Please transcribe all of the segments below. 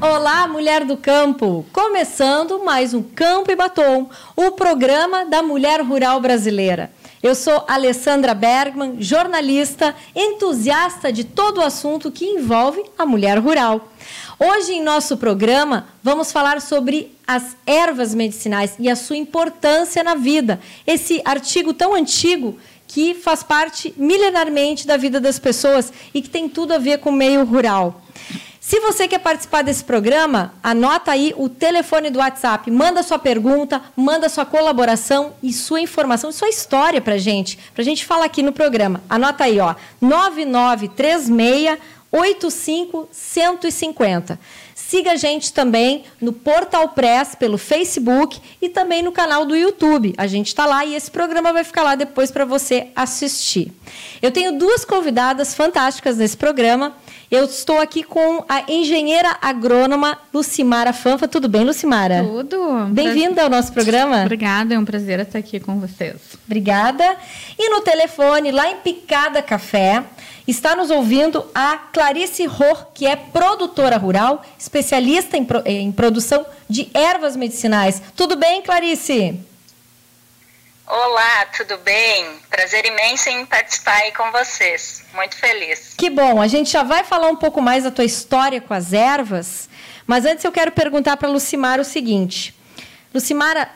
Olá, mulher do campo! Começando mais um Campo e Batom, o programa da mulher rural brasileira. Eu sou Alessandra Bergman, jornalista, entusiasta de todo o assunto que envolve a mulher rural. Hoje, em nosso programa, vamos falar sobre as ervas medicinais e a sua importância na vida. Esse artigo tão antigo que faz parte milenarmente da vida das pessoas e que tem tudo a ver com o meio rural. Se você quer participar desse programa, anota aí o telefone do WhatsApp, manda sua pergunta, manda sua colaboração e sua informação, sua história para gente, para a gente falar aqui no programa. Anota aí, ó, 9936 85150. Siga a gente também no Portal Press pelo Facebook e também no canal do YouTube. A gente está lá e esse programa vai ficar lá depois para você assistir. Eu tenho duas convidadas fantásticas nesse programa. Eu estou aqui com a engenheira agrônoma Lucimara Fanfa. Tudo bem, Lucimara? Tudo. Bem-vinda ao nosso programa. Obrigada, é um prazer estar aqui com vocês. Obrigada. E no telefone, lá em Picada Café, está nos ouvindo a Clarice Ror, que é produtora rural, especialista em, em produção de ervas medicinais. Tudo bem, Clarice? Olá, tudo bem? Prazer imenso em participar aí com vocês. Muito feliz. Que bom. A gente já vai falar um pouco mais da tua história com as ervas, mas antes eu quero perguntar para Lucimara o seguinte. Lucimara,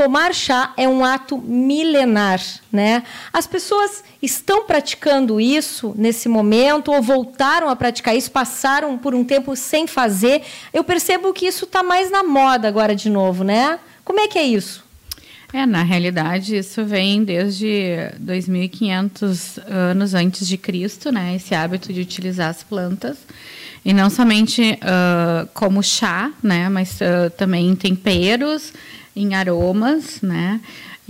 tomar chá é um ato milenar, né? As pessoas estão praticando isso nesse momento ou voltaram a praticar isso, passaram por um tempo sem fazer. Eu percebo que isso está mais na moda agora de novo, né? Como é que é isso? É, na realidade, isso vem desde 2500 anos antes de Cristo, né? Esse hábito de utilizar as plantas. E não somente uh, como chá, né? Mas uh, também em temperos, em aromas, né?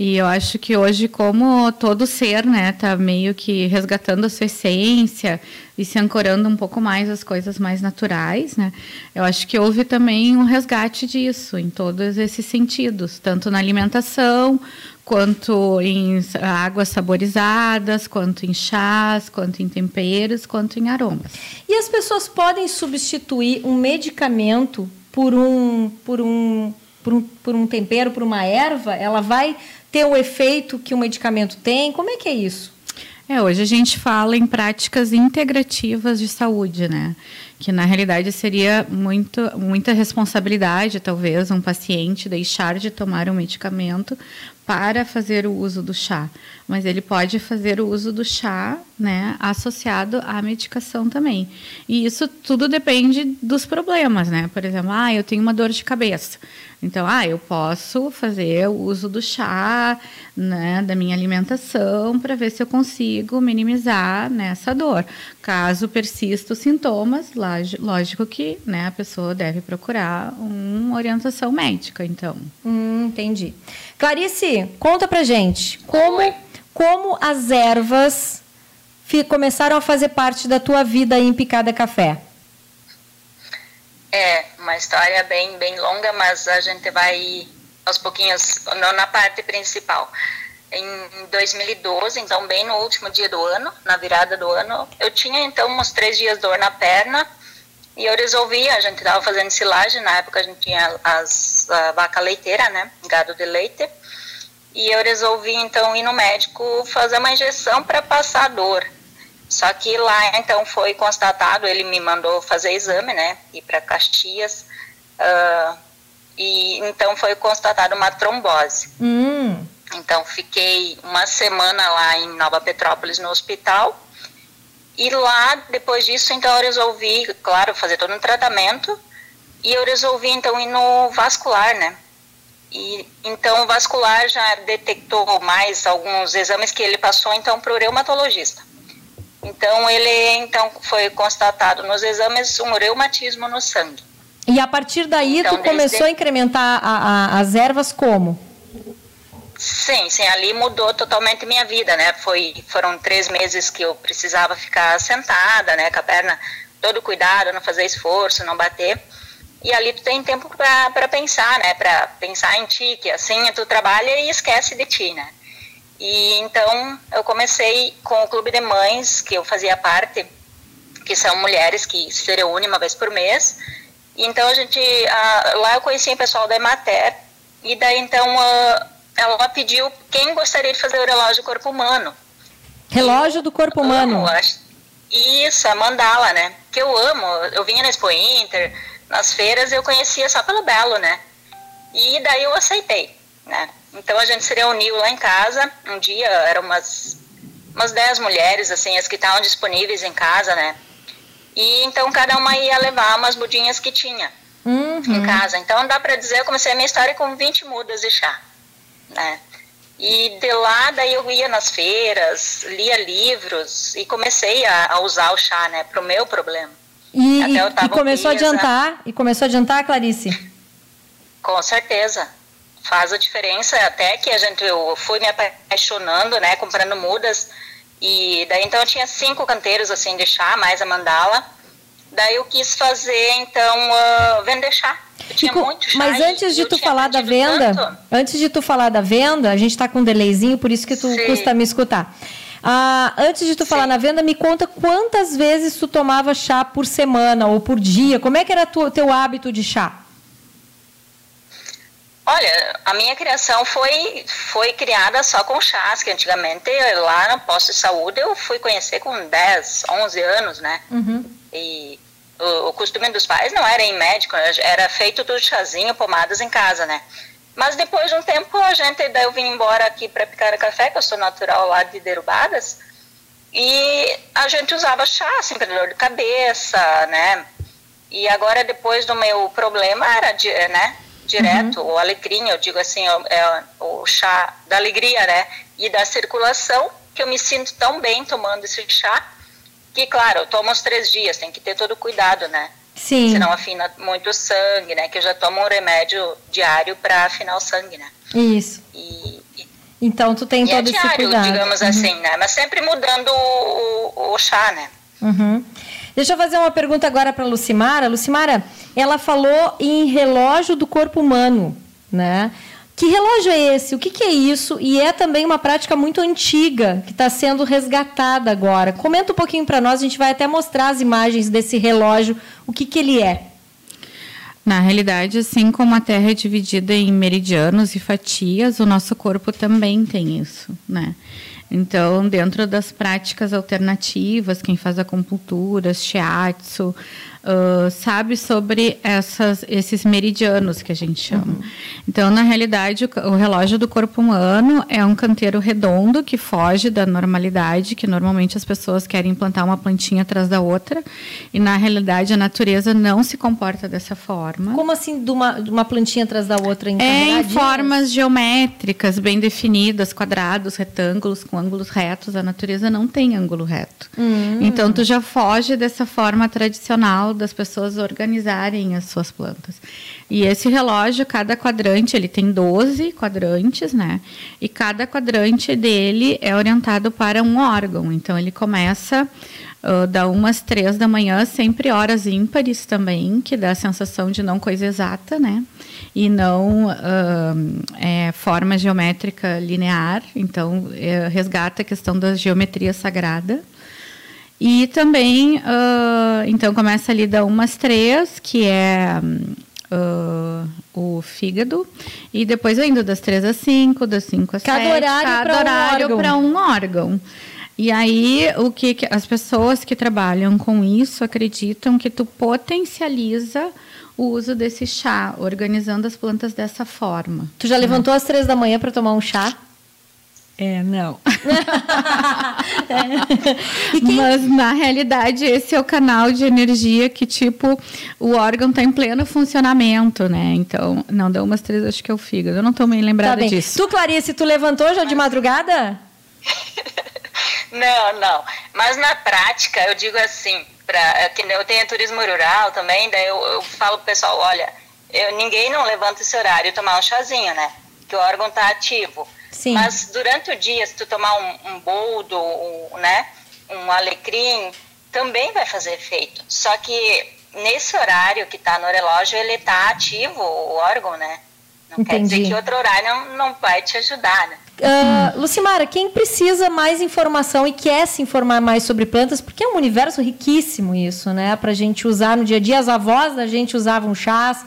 E eu acho que hoje, como todo ser, né, tá meio que resgatando a sua essência e se ancorando um pouco mais às coisas mais naturais, né? Eu acho que houve também um resgate disso em todos esses sentidos, tanto na alimentação, quanto em águas saborizadas, quanto em chás, quanto em temperos, quanto em aromas. E as pessoas podem substituir um medicamento por um por um por um, por um tempero, por uma erva? Ela vai ter o efeito que o medicamento tem? Como é que é isso? É, hoje a gente fala em práticas integrativas de saúde, né? Que na realidade seria muito, muita responsabilidade, talvez, um paciente deixar de tomar um medicamento para fazer o uso do chá, mas ele pode fazer o uso do chá, né, associado à medicação também. E isso tudo depende dos problemas, né? Por exemplo, ah, eu tenho uma dor de cabeça. Então, ah, eu posso fazer o uso do chá, né, da minha alimentação para ver se eu consigo minimizar né, essa dor. Caso persista os sintomas, lógico que né, a pessoa deve procurar uma orientação médica, então. Hum, entendi. Clarice, conta pra gente como, como as ervas começaram a fazer parte da tua vida em Picada Café. É, uma história bem, bem longa, mas a gente vai aos pouquinhos na parte principal. Em 2012, então bem no último dia do ano, na virada do ano, eu tinha então uns três dias de dor na perna e eu resolvi, a gente estava fazendo silagem, na época a gente tinha as, a vaca leiteira, né, gado de leite, e eu resolvi então ir no médico fazer uma injeção para passar a dor. Só que lá então foi constatado, ele me mandou fazer exame, né, ir para Caxias, uh, e então foi constatado uma trombose. Hum. Então fiquei uma semana lá em Nova Petrópolis no hospital. E lá, depois disso, então eu resolvi, claro, fazer todo um tratamento. E eu resolvi então ir no vascular, né? E então o vascular já detectou mais alguns exames que ele passou então para o reumatologista. Então ele então foi constatado nos exames um reumatismo no sangue. E a partir daí então, tu começou desde... a incrementar a, a, as ervas como? Sim, sim, ali mudou totalmente minha vida, né? Foi, foram três meses que eu precisava ficar sentada, né? Com a perna todo cuidado, não fazer esforço, não bater. E ali tu tem tempo para pensar, né? Para pensar em ti, que assim tu trabalha e esquece de ti, né? E então eu comecei com o clube de mães, que eu fazia parte, que são mulheres que se reúnem uma vez por mês, Então a gente, uh, lá eu conheci o pessoal da Emater, e daí então uh, ela pediu quem gostaria de fazer o relógio do corpo humano. Relógio do corpo humano? Isso, a mandala, né? Que eu amo. Eu vinha na Expo Inter, nas feiras eu conhecia só pelo Belo, né? E daí eu aceitei, né? Então a gente se reuniu lá em casa, um dia eram umas umas 10 mulheres, assim, as que estavam disponíveis em casa, né? E então cada uma ia levar umas mudinhas que tinha uhum. em casa. Então dá para dizer, eu comecei a minha história com 20 mudas de chá, né? E de lá, daí eu ia nas feiras, lia livros e comecei a, a usar o chá, né, pro meu problema. E, e, e começou a adiantar, e começou a adiantar, Clarice? Com certeza. Faz a diferença, até que a gente, eu fui me apaixonando, né, comprando mudas, e daí então eu tinha cinco canteiros, assim, de chá, mais a mandala, daí eu quis fazer, então, uh, vender chá. Muito chá. Mas antes de tu falar da venda, tanto. antes de tu falar da venda, a gente está com um delayzinho, por isso que tu Sim. custa me escutar. Ah, antes de tu Sim. falar na venda, me conta quantas vezes tu tomava chá por semana ou por dia? Como é que era o teu hábito de chá? Olha, a minha criação foi, foi criada só com chás, que antigamente lá no posto de saúde eu fui conhecer com 10, 11 anos, né? Uhum. E o, o, costume dos pais não era em médico, era feito tudo chazinho, pomadas em casa, né? Mas depois de um tempo a gente, daí eu vim embora aqui para picar café, que eu sou natural lá de Derubadas, e a gente usava chá, assim, para dor de cabeça, né? E agora depois do meu problema era, né? direto, uhum. o alecrim, eu digo assim, é o chá da alegria, né? E da circulação, que eu me sinto tão bem tomando esse chá, que, claro, eu tomo uns três dias, tem que ter todo cuidado, né? Sim. Senão afina muito o sangue, né? Que eu já tomo um remédio diário para afinar o sangue, né? Isso. E, e então tu tem e é todo é diário, esse cuidado. digamos uhum. assim, né? Mas sempre mudando o, o, o chá, né? Uhum. Deixa eu fazer uma pergunta agora para Lucimara. Lucimara, ela falou em relógio do corpo humano, né? Que relógio é esse? O que, que é isso? E é também uma prática muito antiga que está sendo resgatada agora. Comenta um pouquinho para nós, a gente vai até mostrar as imagens desse relógio, o que, que ele é. Na realidade, assim como a Terra é dividida em meridianos e fatias, o nosso corpo também tem isso, né? Então, dentro das práticas alternativas, quem faz acupuntura, shiatsu, uh, sabe sobre essas, esses meridianos que a gente chama. Uhum. Então, na realidade, o, o, relógio do corpo humano é um canteiro redondo que foge da normalidade, que normalmente as pessoas querem implantar uma plantinha atrás da outra, e na realidade a natureza não se comporta dessa forma. Como assim, de uma, de uma plantinha atrás da outra? Em é em formas geométricas, bem definidas, quadrados, retângulos, com ângulos retos. A natureza não tem ângulo reto. Hum. Então, tu já foge dessa forma tradicional das pessoas organizarem as suas plantas. E esse relógio, cada quadrante, ele tem 12 quadrantes, né? E cada quadrante dele é orientado para um órgão. Então, ele começa uh, da umas três da manhã, sempre horas ímpares também, que dá a sensação de não coisa exata, né? E não uh, é, forma geométrica linear. Então, é, resgata a questão da geometria sagrada. E também, uh, então, começa ali da umas três, que é uh, o fígado, e depois ainda das três às cinco, das cinco às cada sete. Horário cada horário para um órgão. E aí, o que, que as pessoas que trabalham com isso acreditam que tu potencializa o uso desse chá, organizando as plantas dessa forma. Tu já levantou às três da manhã para tomar um chá? É, não. é. Quem... Mas na realidade esse é o canal de energia que tipo o órgão está em pleno funcionamento, né? Então não deu umas três acho que é o fígado. Eu não estou bem lembrada tá disso. Tu Clarice, tu levantou já de madrugada? não, não. Mas na prática eu digo assim, para que eu tenho turismo rural também, daí eu, eu falo pro pessoal, olha, eu, ninguém não levanta esse horário tomar um chazinho, né? Que o órgão está ativo. Sim. Mas durante o dia, se tu tomar um, um boldo, um, né, um alecrim, também vai fazer efeito. Só que nesse horário que está no relógio, ele está ativo, o órgão, né? Não Entendi. quer dizer que outro horário não, não vai te ajudar, né? Uh, Lucimara, quem precisa mais informação e quer se informar mais sobre plantas, porque é um universo riquíssimo isso, né? Para a gente usar no dia a dia. As avós da gente usavam chás,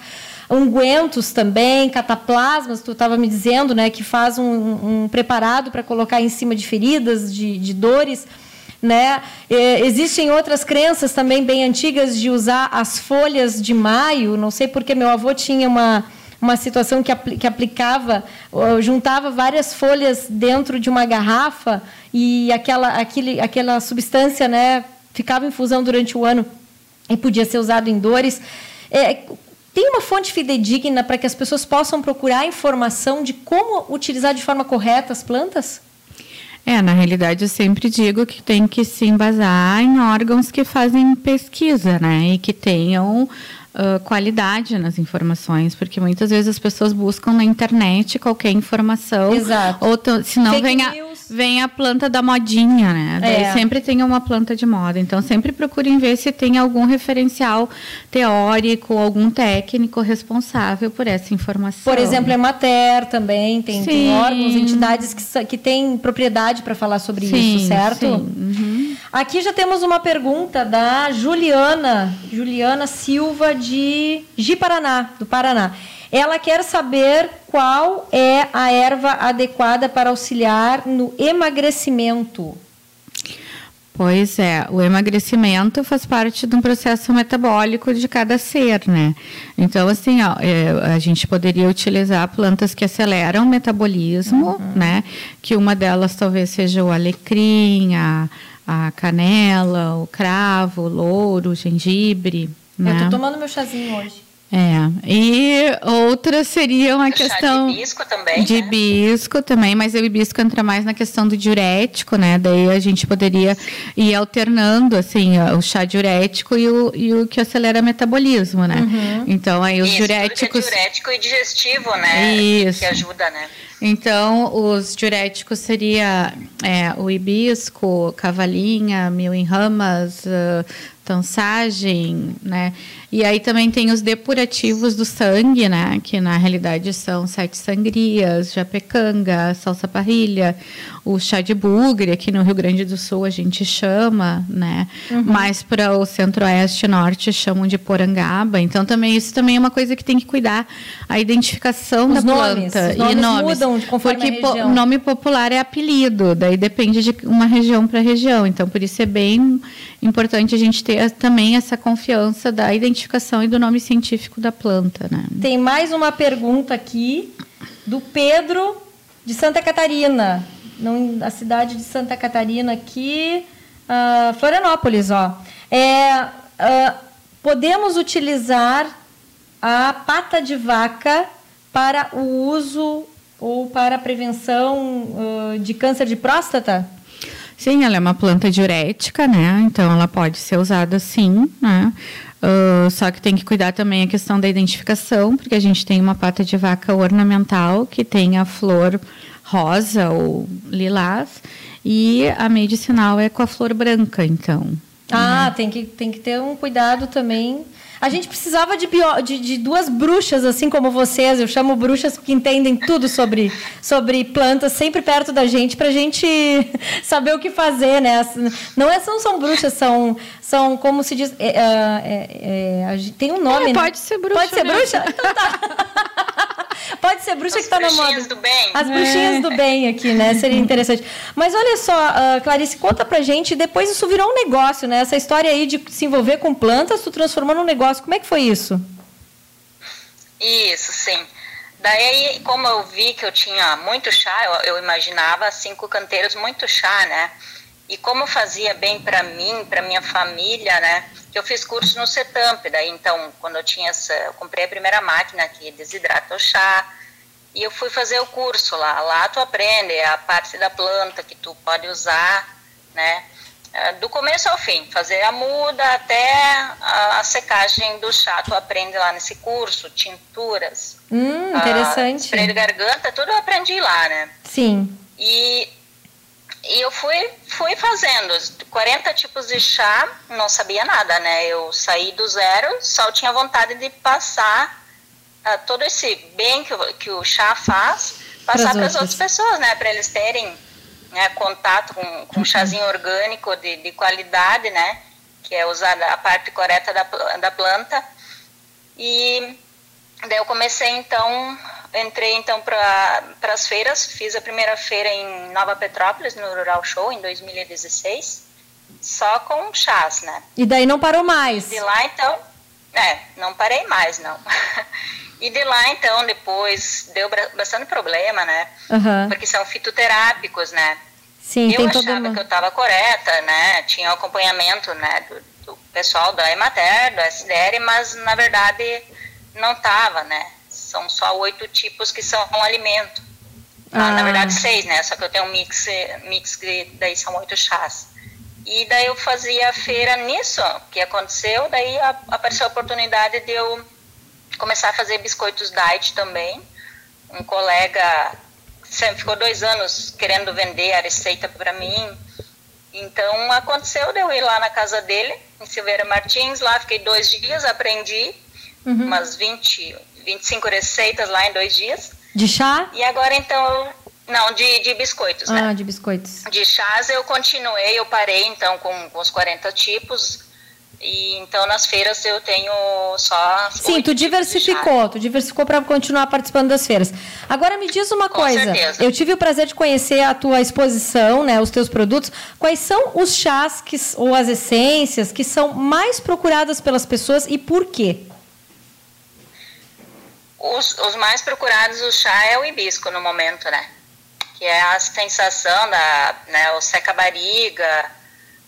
ungüentos também, cataplasmas, tu estava me dizendo, né? Que faz um, um preparado para colocar em cima de feridas, de, de dores. Né? existem outras crenças também bem antigas de usar as folhas de maio. Não sei porque meu avô tinha uma, uma situação que, apl que aplicava, juntava várias folhas dentro de uma garrafa e aquela, aquele, aquela substância né, ficava em fusão durante o ano e podia ser usado em dores. É, tem uma fonte fidedigna para que as pessoas possam procurar informação de como utilizar de forma correta as plantas? É, na realidade eu sempre digo que tem que se embasar em órgãos que fazem pesquisa, né? E que tenham uh, qualidade nas informações, porque muitas vezes as pessoas buscam na internet qualquer informação. Exato. Ou se não vem a, vem a planta da modinha, né? Daí É. sempre tem uma planta de moda. Então sempre procurem ver se tem algum referencial teórico, algum técnico responsável por essa informação. Por exemplo, a Emater também tem, tem órgãos, entidades que, que têm propriedade para falar sobre Sim, isso, certo? sim. Uhum. Aqui já temos uma pergunta da Juliana, Juliana Silva de Ji-Paraná, do Paraná. Ela quer saber qual é a erva adequada para auxiliar no emagrecimento. Pois é, o emagrecimento faz parte de um processo metabólico de cada ser, né? Então, assim, ó, é, a gente poderia utilizar plantas que aceleram o metabolismo, né? Que uma delas talvez seja o alecrim, a, a canela, o cravo, o louro, o gengibre, Eu né? estou tomando meu chazinho hoje. É, e outras seriam a O chá de questão hibisco também, de né? hibisco também, mas o hibisco entra mais na questão do diurético, né? Daí a gente poderia ir alternando assim o chá diurético e o, e o que acelera o metabolismo, né? Então aí os Isso, tudo que é diuréticos diurético e digestivo, né? Isso. Que ajuda, né? Então, os diuréticos seria é, o hibisco, cavalinha, mil em ramas, uh, tansagem, né? E aí também tem os depurativos do sangue, né? Que na realidade são sete sangrias, japecanga, salsa parrilha, o chá de bugre, aqui no Rio Grande do Sul a gente chama, né? Mais para o centro-oeste e norte chamam de porangaba. Então também isso também é uma coisa que tem que cuidar a identificação Os da nomes, planta os nomes e nomes mudam de conforme porque a po- região. nome popular é apelido, daí depende de uma região para região. Então, por isso é bem importante a gente ter também essa confiança da identificação e do nome científico da planta, né? Tem mais uma pergunta aqui do Pedro de Santa Catarina, não, a cidade de Santa Catarina aqui, ah, Florianópolis, ó. É, ah, podemos utilizar a pata de vaca para o uso ou para a prevenção ah, de câncer de próstata? Sim, ela é uma planta diurética, né? Então ela pode ser usada sim, né? Ah, só que tem que cuidar também a questão da identificação, porque a gente tem uma pata de vaca ornamental que tem a flor rosa ou lilás e a medicinal é com a flor branca, então. Ah, tem, que, tem que ter um cuidado também. A gente precisava de, bio- de, de duas bruxas, assim como vocês. Eu chamo bruxas que entendem tudo sobre, sobre plantas, sempre perto da gente, para a gente saber o que fazer, né? Não, é, não são bruxas, são, são como se diz. é, é, é, gente- tem um nome, É, né? pode ser bruxa Pode ser mesmo. bruxa? Então tá. Pode ser bruxa As que está na moda. bruxinhas do bem. As bruxinhas do bem aqui, né? Seria interessante. Mas olha só, ah, Clarice, conta pra gente, depois isso virou um negócio, né? Essa história aí de se envolver com plantas, tu transformou num negócio. Como é que foi isso? Isso, sim. Daí, como eu vi que eu tinha muito chá, eu, eu imaginava cinco canteiros muito chá, né? E como fazia bem para mim, para minha família, né? Eu fiz curso no CETAMP, daí então, quando eu tinha essa, eu comprei a primeira máquina que desidrata o chá, e eu fui fazer o curso lá. Lá tu aprende a parte da planta que tu pode usar, né? Eh, Do começo ao fim, fazer a muda até a, a secagem do chá, tu aprende lá nesse curso, tinturas. Hum, ah, interessante. spray de garganta, tudo eu aprendi lá, né? Sim. E, e eu fui, fui fazendo 40 tipos de chá, não sabia nada, né? Eu saí do zero, só tinha vontade de passar ah, todo esse bem que, o- que o chá faz passar para as outras pessoas, né? Para eles terem né, contato com, com um chazinho orgânico de, de qualidade, né? Que é usar a parte correta da, da planta. E daí eu comecei então, entrei então para as feiras, fiz a primeira feira em Nova Petrópolis, no Rural Show, em 2016, só com chás, né? E daí não parou mais? De lá então, é, não parei mais, não. E de lá, então, depois deu bastante problema, né? Uhum. Porque são fitoterápicos, né? Sim, eu achava uma... que eu estava correta, né? Tinha o acompanhamento, né, do, do, pessoal da Emater, do SDR, mas na verdade não estava, né? São só oito tipos que são um alimento. Ah. Na verdade, seis, né? Só que eu tenho um mix, mix que daí são oito chás. E daí eu fazia feira nisso que aconteceu, daí apareceu a oportunidade de eu começar a fazer biscoitos diet também. Um colega sempre ficou dois anos querendo vender a receita para mim. Então aconteceu de eu ir lá na casa dele, em Silveira Martins, lá fiquei dois dias, aprendi uhum. umas 20, 25 receitas lá em dois dias. De chá? E agora então, não, de, de biscoitos, ah, né? Ah, de biscoitos. De chás eu continuei, eu parei então com, com os 40 tipos, e então nas feiras eu tenho só. Sim, tu diversificou, tu diversificou para continuar participando das feiras. Agora me diz uma Com coisa. Certeza. Eu tive o prazer de conhecer a tua exposição, né, os teus produtos. Quais são os chás que, ou as essências que são mais procuradas pelas pessoas e por quê? Os, os mais procurados o chá é o hibisco no momento, né? Que é a sensação da, né, o seca barriga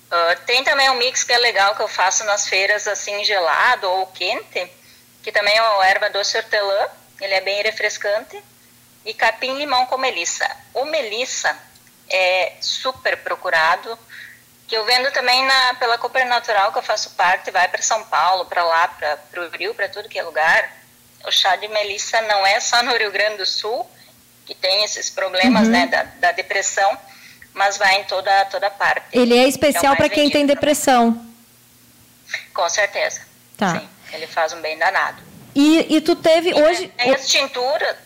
Uh, tem também um mix que é legal que eu faço nas feiras assim gelado ou quente, que também é o erva doce hortelã, ele é bem refrescante, e capim limão com melissa. O melissa é super procurado, que eu vendo também na, pela Cooper Natural, que eu faço parte, vai para São Paulo, para lá, para o Rio, para tudo que é lugar. O chá de melissa não é só no Rio Grande do Sul, que tem esses problemas uhum. né, da, da depressão, mas vai em toda, toda parte. Ele é especial é para quem tem depressão. Também. Com certeza. Tá. Sim, ele faz um bem danado. E, e tu teve e hoje. Tem as tinturas.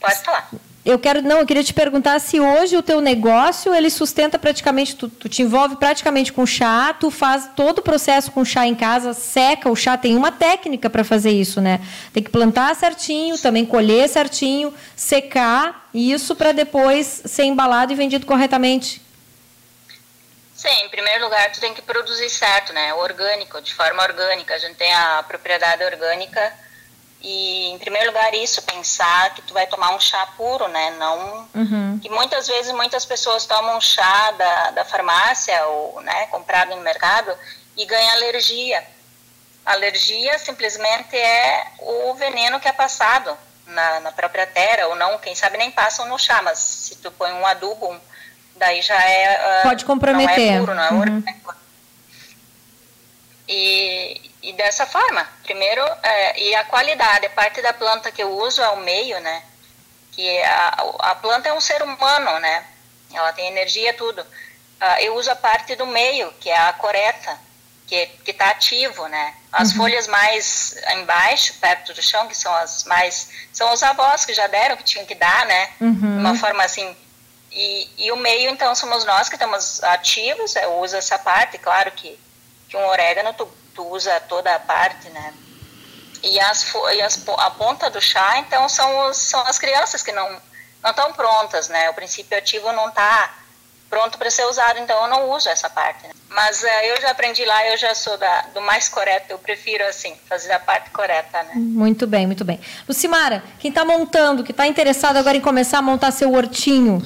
Pode falar. Eu quero, não, eu queria te perguntar se hoje o teu negócio ele sustenta praticamente, tu, tu, te envolve praticamente com chá, tu faz todo o processo com chá em casa, seca o chá, tem uma técnica para fazer isso, né? Tem que plantar certinho, também colher certinho, secar isso para depois ser embalado e vendido corretamente. Sim, em primeiro lugar tu tem que produzir certo, né? Orgânico, de forma orgânica. A gente tem a propriedade orgânica e, em primeiro lugar, isso, pensar que tu vai tomar um chá puro, né? Não... Uhum. Que muitas vezes, muitas pessoas tomam chá da, da farmácia ou, né, comprado no mercado e ganham alergia. alergia simplesmente é o veneno que é passado na, na, própria terra, ou não, quem sabe nem passam no chá, mas se tu põe um adubo, daí já é... Uh, Pode comprometer. Não é puro, não é uhum. orgânico. E, e dessa forma, primeiro, é, e a qualidade, a parte da planta que eu uso é o meio, né? Que a, a planta é um ser humano, né? Ela tem energia, tudo. Uh, eu uso a parte do meio, que é a coreta, que está ativo, né? As uhum. folhas mais embaixo, perto do chão, que são as mais... São os avós que já deram, que tinham que dar, né? Uhum. De uma forma assim... E, e o meio, então, somos nós que estamos ativos, eu uso essa parte, claro que, que um orégano tu tu usa toda a parte, né? E, as, e as, a ponta do chá, então, são, os, são as crianças que não estão prontas, né? O princípio ativo não está pronto para ser usado, então eu não uso essa parte. Né? Mas uh, eu já aprendi lá, eu já sou da, do mais correto, eu prefiro assim, fazer a parte correta, né? Muito bem, muito bem. Lucimara, quem está montando, que está interessado agora em começar a montar seu hortinho,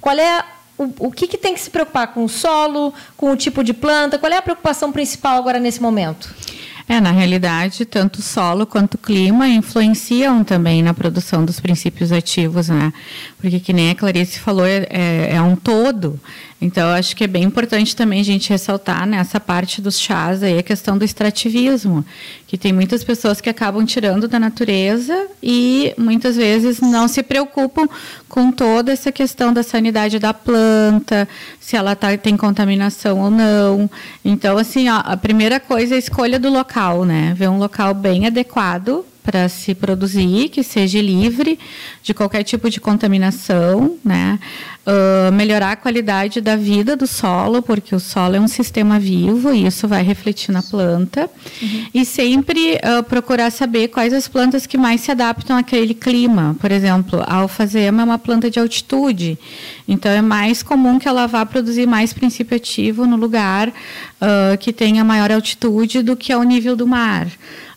qual é o, o que, que tem que se preocupar com o solo, com o tipo de planta? Qual é a preocupação principal agora nesse momento? É, na realidade, tanto o solo quanto o clima influenciam também na produção dos princípios ativos, né? Porque, que nem a Clarice falou, é, é, é um todo. Então, acho que é bem importante também a gente ressaltar nessa parte dos chás aí a questão do extrativismo, que tem muitas pessoas que acabam tirando da natureza e muitas vezes não se preocupam com toda essa questão da sanidade da planta, se ela tá, tem contaminação ou não. Então, assim, ó, a primeira coisa é a escolha do local, né? Ver um local bem adequado para se produzir, que seja livre de qualquer tipo de contaminação, né? Uh, melhorar a qualidade da vida do solo, porque o solo é um sistema vivo e isso vai refletir na planta. Uhum. E sempre uh, procurar saber quais as plantas que mais se adaptam àquele clima. Por exemplo, a alfazema é uma planta de altitude, então é mais comum que ela vá produzir mais princípio ativo no lugar uh, que tenha maior altitude do que ao nível do mar.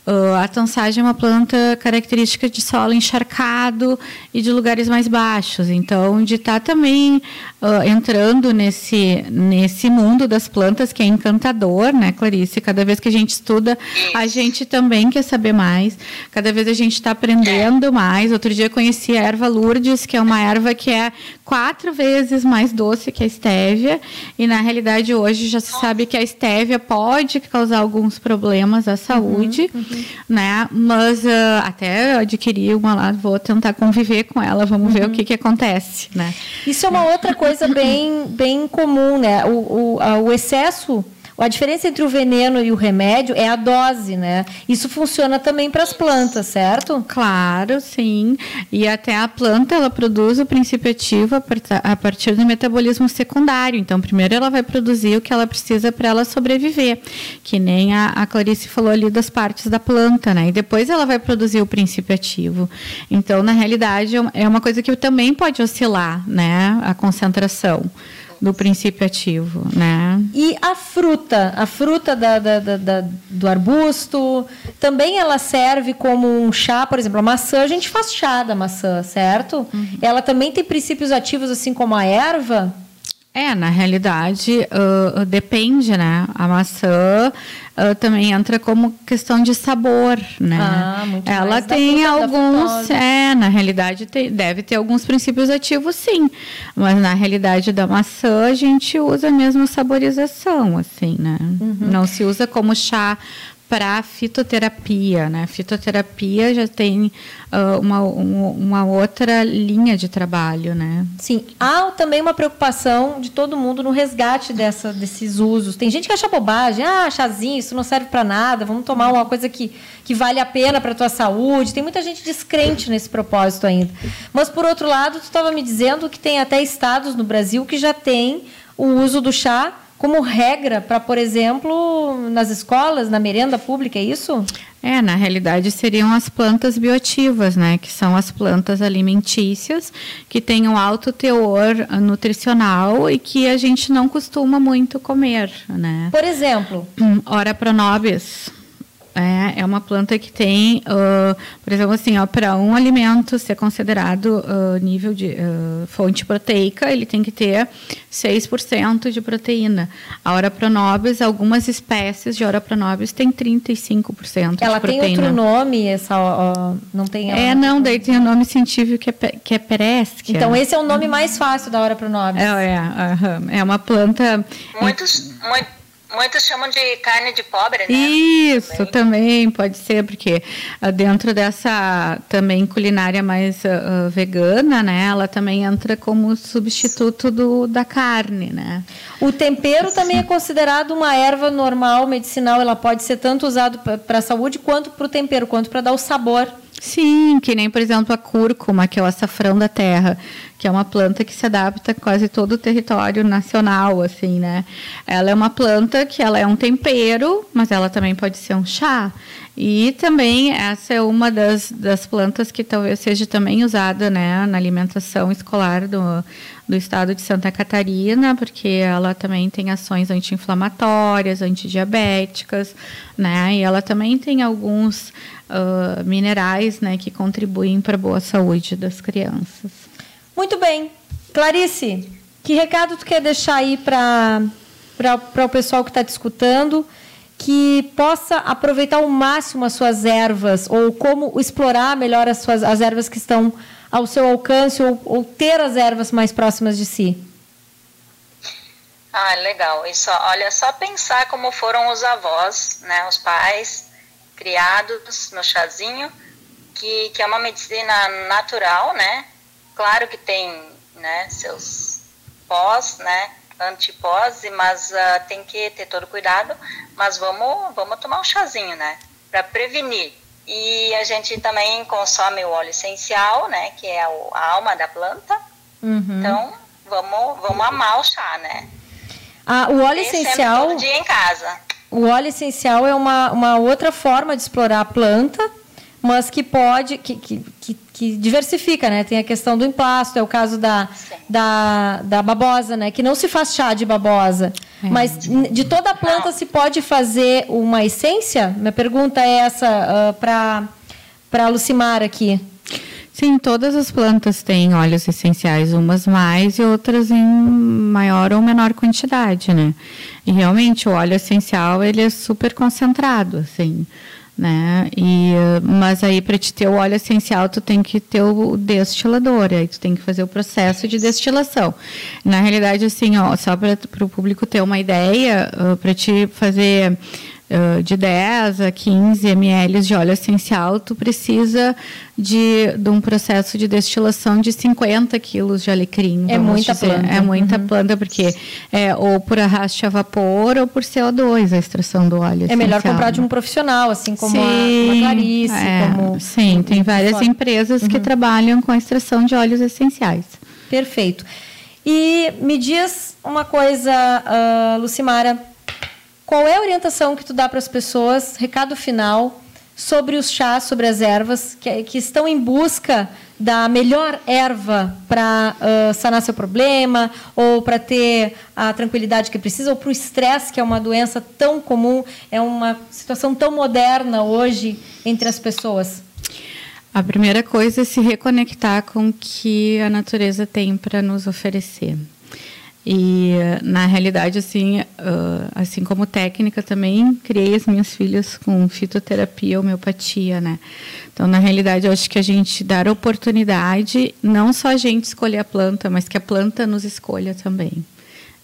Uh, a tansagem é uma planta característica de solo encharcado e de lugares mais baixos. Então, de estar tá também uh, entrando nesse, nesse mundo das plantas, que é encantador, né, Clarice? Cada vez que a gente estuda, a gente também quer saber mais. Cada vez a gente está aprendendo mais. Outro dia conheci a erva Lourdes, que é uma erva que é quatro vezes mais doce que a estévia. E, na realidade, hoje já se sabe que a estévia pode causar alguns problemas à saúde. Uhum, uhum né? Mas uh, até adquirir uma lá, vou tentar conviver com ela, vamos uhum. ver o que, que acontece, né? Isso é uma outra coisa bem, bem comum, né? O, o, o excesso a diferença entre o veneno e o remédio é a dose, né? Isso funciona também para as plantas, certo? Claro, sim. E até a planta ela produz o princípio ativo a partir do metabolismo secundário. Então, primeiro ela vai produzir o que ela precisa para ela sobreviver, que nem a, a Clarice falou ali das partes da planta, né? E depois ela vai produzir o princípio ativo. Então, na realidade, é uma coisa que também pode oscilar, né? A concentração do princípio ativo, né? E a fruta, a fruta da, da, da, do arbusto, também ela serve como um chá, por exemplo, a maçã, a gente faz chá da maçã, certo? Uhum. Ela também tem princípios ativos assim como a erva? É, na realidade, uh, depende, né? A maçã uh, também entra como questão de sabor, né? Ah, muito Ela tem alguns, é, na realidade tem, deve ter alguns princípios ativos, sim, mas na realidade da maçã a gente usa mesmo saborização, assim, né? Uhum. Não se usa como chá para fitoterapia, né? Fitoterapia já tem uh, uma, uma outra linha de trabalho, né? Sim, há também uma preocupação de todo mundo no resgate dessa, desses usos. Tem gente que acha bobagem, ah, chazinho, isso não serve para nada, vamos tomar uma coisa que, que vale a pena para a tua saúde. Tem muita gente descrente nesse propósito ainda. Mas, por outro lado, tu estava me dizendo que tem até estados no Brasil que já tem o uso do chá como regra para, por exemplo, nas escolas, na merenda pública, é isso? É, na realidade seriam as plantas bioativas, né, que são as plantas alimentícias que têm um alto teor nutricional e que a gente não costuma muito comer, né? Por exemplo, ora pronobis, é, é uma planta que tem, uh, por exemplo, assim, para um alimento ser considerado uh, nível de uh, fonte proteica, ele tem que ter 6% de proteína. A Ora pronobis, algumas espécies de Ora pronobis têm 35% ela de proteína. Ela tem outro nome, essa, não tem? É, não, daí tem o um nome científico que é, que é peresquia. Então, esse é o nome mais fácil da Ora pronobis. É, é, é uma planta... Muitos, muito Muitos chamam de carne de pobre, né? Isso, também, também pode ser, porque uh, dentro dessa também culinária mais uh, vegana, né? Ela também entra como substituto do, da carne, né? O tempero também é considerado uma erva normal, medicinal. Ela pode ser tanto usado para a saúde quanto para o tempero, quanto para dar o sabor. Sim, que nem, por exemplo, a cúrcuma, que é o açafrão da terra, que é uma planta que se adapta a quase todo o território nacional, assim, né? Ela é uma planta que ela é um tempero, mas ela também pode ser um chá. E também essa é uma das, das plantas que talvez seja também usada né, na alimentação escolar do, do estado de Santa Catarina, porque ela também tem ações anti-inflamatórias, antidiabéticas, né? E ela também tem alguns uh, minerais né, que contribuem para a boa saúde das crianças. Muito bem. Clarice, que recado tu quer deixar aí para o pessoal que está te escutando? que possa aproveitar ao máximo as suas ervas ou como explorar melhor as, suas, as ervas que estão ao seu alcance ou, ou ter as ervas mais próximas de si? Ah, legal. Isso, olha, só pensar como foram os avós, né, os pais criados no chazinho, que, que é uma medicina natural, né? Claro que tem, né, seus pós, né, antipose, mas uh, tem que ter todo cuidado. Mas vamos, vamos tomar um chazinho, né? Para prevenir, E a gente também consome o óleo essencial, né? Que é a alma da planta. Uhum. Então, vamos, vamos amar o chá, né? Ah, o óleo essencial. Todo dia em casa. O óleo essencial é uma, uma outra forma de explorar a planta, mas que pode, que, que, que, que diversifica, né? Tem a questão do emplasto, é o caso da, da, da babosa, né? Que não se faz chá de babosa. É. Mas de toda a planta se pode fazer uma essência? Minha pergunta é essa uh, ah, para a Lucimar aqui. Sim, todas as plantas têm óleos essenciais, umas mais e outras em maior ou menor quantidade, né? E realmente o óleo essencial ele é super concentrado, assim, né? E mas aí para te ter o óleo essencial tu tem que ter o destilador, aí tu tem que fazer o processo de destilação. Na realidade, assim, ó, só para o público ter uma ideia, uh, para te fazer de 10 a 15 ml de óleo essencial, tu precisa de, de um processo de destilação de 50 quilos de alecrim. É muita dizer. planta. É muita uhum. planta, porque é ou por arraste a vapor ou por CO2 a extração do óleo. É melhor comprar de um profissional, assim como sim, a, a Clarice. É, como, sim, tem várias empresas uhum. que trabalham com a extração de óleos essenciais. Perfeito. E me diz uma coisa, uh, Lucimara, qual é a orientação que tu dá para as pessoas, recado final, sobre os chás, sobre as ervas, que, que estão em busca da melhor erva para uh, sanar seu problema, ou para ter a tranquilidade que precisa, ou para o estresse, que é uma doença tão comum, é uma situação tão moderna hoje entre as pessoas? A primeira coisa é se reconectar com o que a natureza tem para nos oferecer. E na realidade, assim, uh, assim como técnica também, criei as minhas filhas com fitoterapia, homeopatia, né? Então, na realidade, eu acho que a gente dar oportunidade, não só a gente escolher a planta, mas que a planta nos escolha também.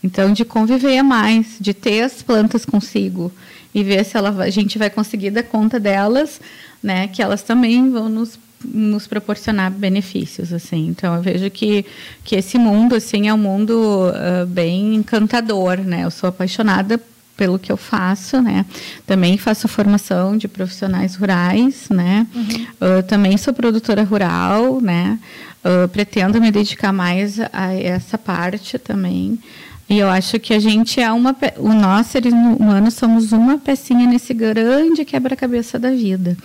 Então, de conviver mais, de ter as plantas consigo e ver se ela, a gente vai conseguir dar conta delas, né? Que elas também vão nos nos proporcionar benefícios assim. Então eu vejo que que esse mundo assim é um mundo uh, bem encantador né? Eu sou apaixonada pelo que eu faço né? Também faço formação de profissionais rurais né? Uhum. uh, também sou produtora rural né? Uh, pretendo me dedicar mais a essa parte também e eu acho que a gente é uma o nós seres humanos somos uma pecinha nesse grande quebra-cabeça da vida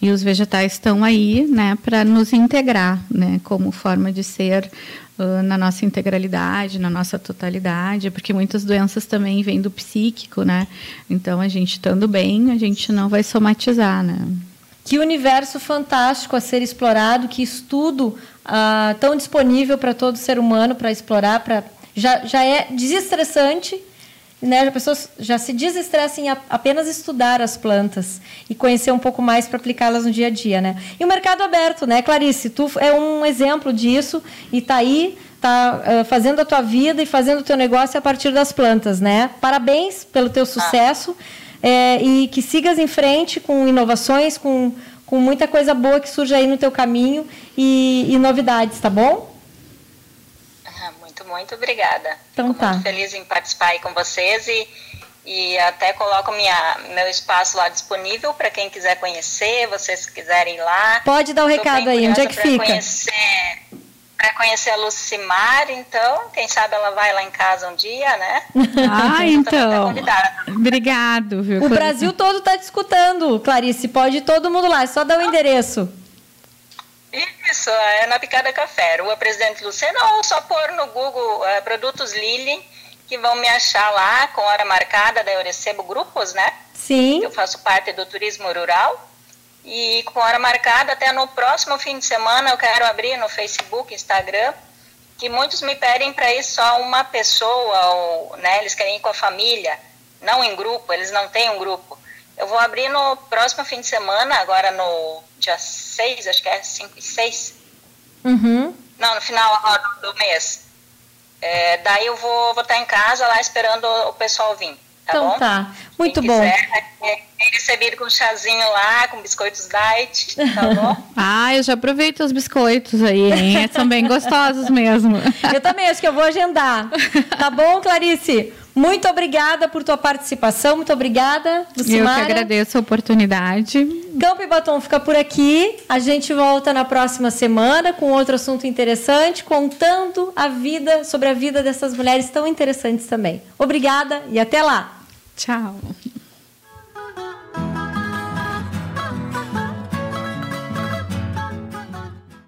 e os vegetais estão aí, né, para nos integrar, né, como forma de ser uh, na nossa integralidade, na nossa totalidade, porque muitas doenças também vêm do psíquico, né? Então a gente estando bem, a gente não vai somatizar, né? Que universo fantástico a ser explorado, que estudo uh, tão disponível para todo ser humano para explorar, para já, já é desestressante né, as pessoas já se desestressam em apenas estudar as plantas e conhecer um pouco mais para aplicá-las no dia a dia, né? E o mercado aberto, né, Clarice? Tu é um exemplo disso e está aí, está uh, fazendo a tua vida e fazendo o teu negócio a partir das plantas, né? Parabéns pelo teu sucesso é, e que sigas em frente com inovações, com, com muita coisa boa que surge aí no teu caminho e, e novidades, tá bom? Muito, muito obrigada. Então Fico tá. muito feliz em participar aí com vocês e, e até coloco minha, meu espaço lá disponível para quem quiser conhecer, vocês quiserem ir lá. Pode dar o um recado aí, onde é que fica? Conhecer, para conhecer a Lucimar, então, quem sabe ela vai lá em casa um dia, né? Ah, então. Obrigado, viu? O Brasil todo está te escutando, Clarice. Pode ir todo mundo lá, é só dar o endereço. Isso, é na Picada Café, Rua Presidente Lucena, ou só pôr no Google uh, Produtos Lili, que vão me achar lá com hora marcada, daí eu recebo grupos, né? Sim. Eu faço parte do turismo rural. E com hora marcada, até no próximo fim de semana, eu quero abrir no Facebook, Instagram, que muitos me pedem para ir só uma pessoa, ou, né? Eles querem ir com a família, não em grupo, eles não têm um grupo. Eu vou abrir no próximo fim de semana, agora no dia 6, acho que é 5 e 6. Uhum. Não, no final do mês. É, daí eu vou, vou estar em casa lá esperando o pessoal vir. Tá então bom? tá. Muito Quem bom. Quiser, é, é recebido com um chazinho lá, com biscoitos diet, tá bom? ah, eu já aproveito os biscoitos aí, hein? São bem gostosos mesmo. eu também, acho que eu vou agendar. Tá bom, Clarice? Muito obrigada por tua participação, muito obrigada, Lucimara. Eu que agradeço a oportunidade. Campo e Batom fica por aqui. A gente volta na próxima semana com outro assunto interessante, contando a vida, sobre a vida dessas mulheres tão interessantes também. Obrigada e até lá. Tchau.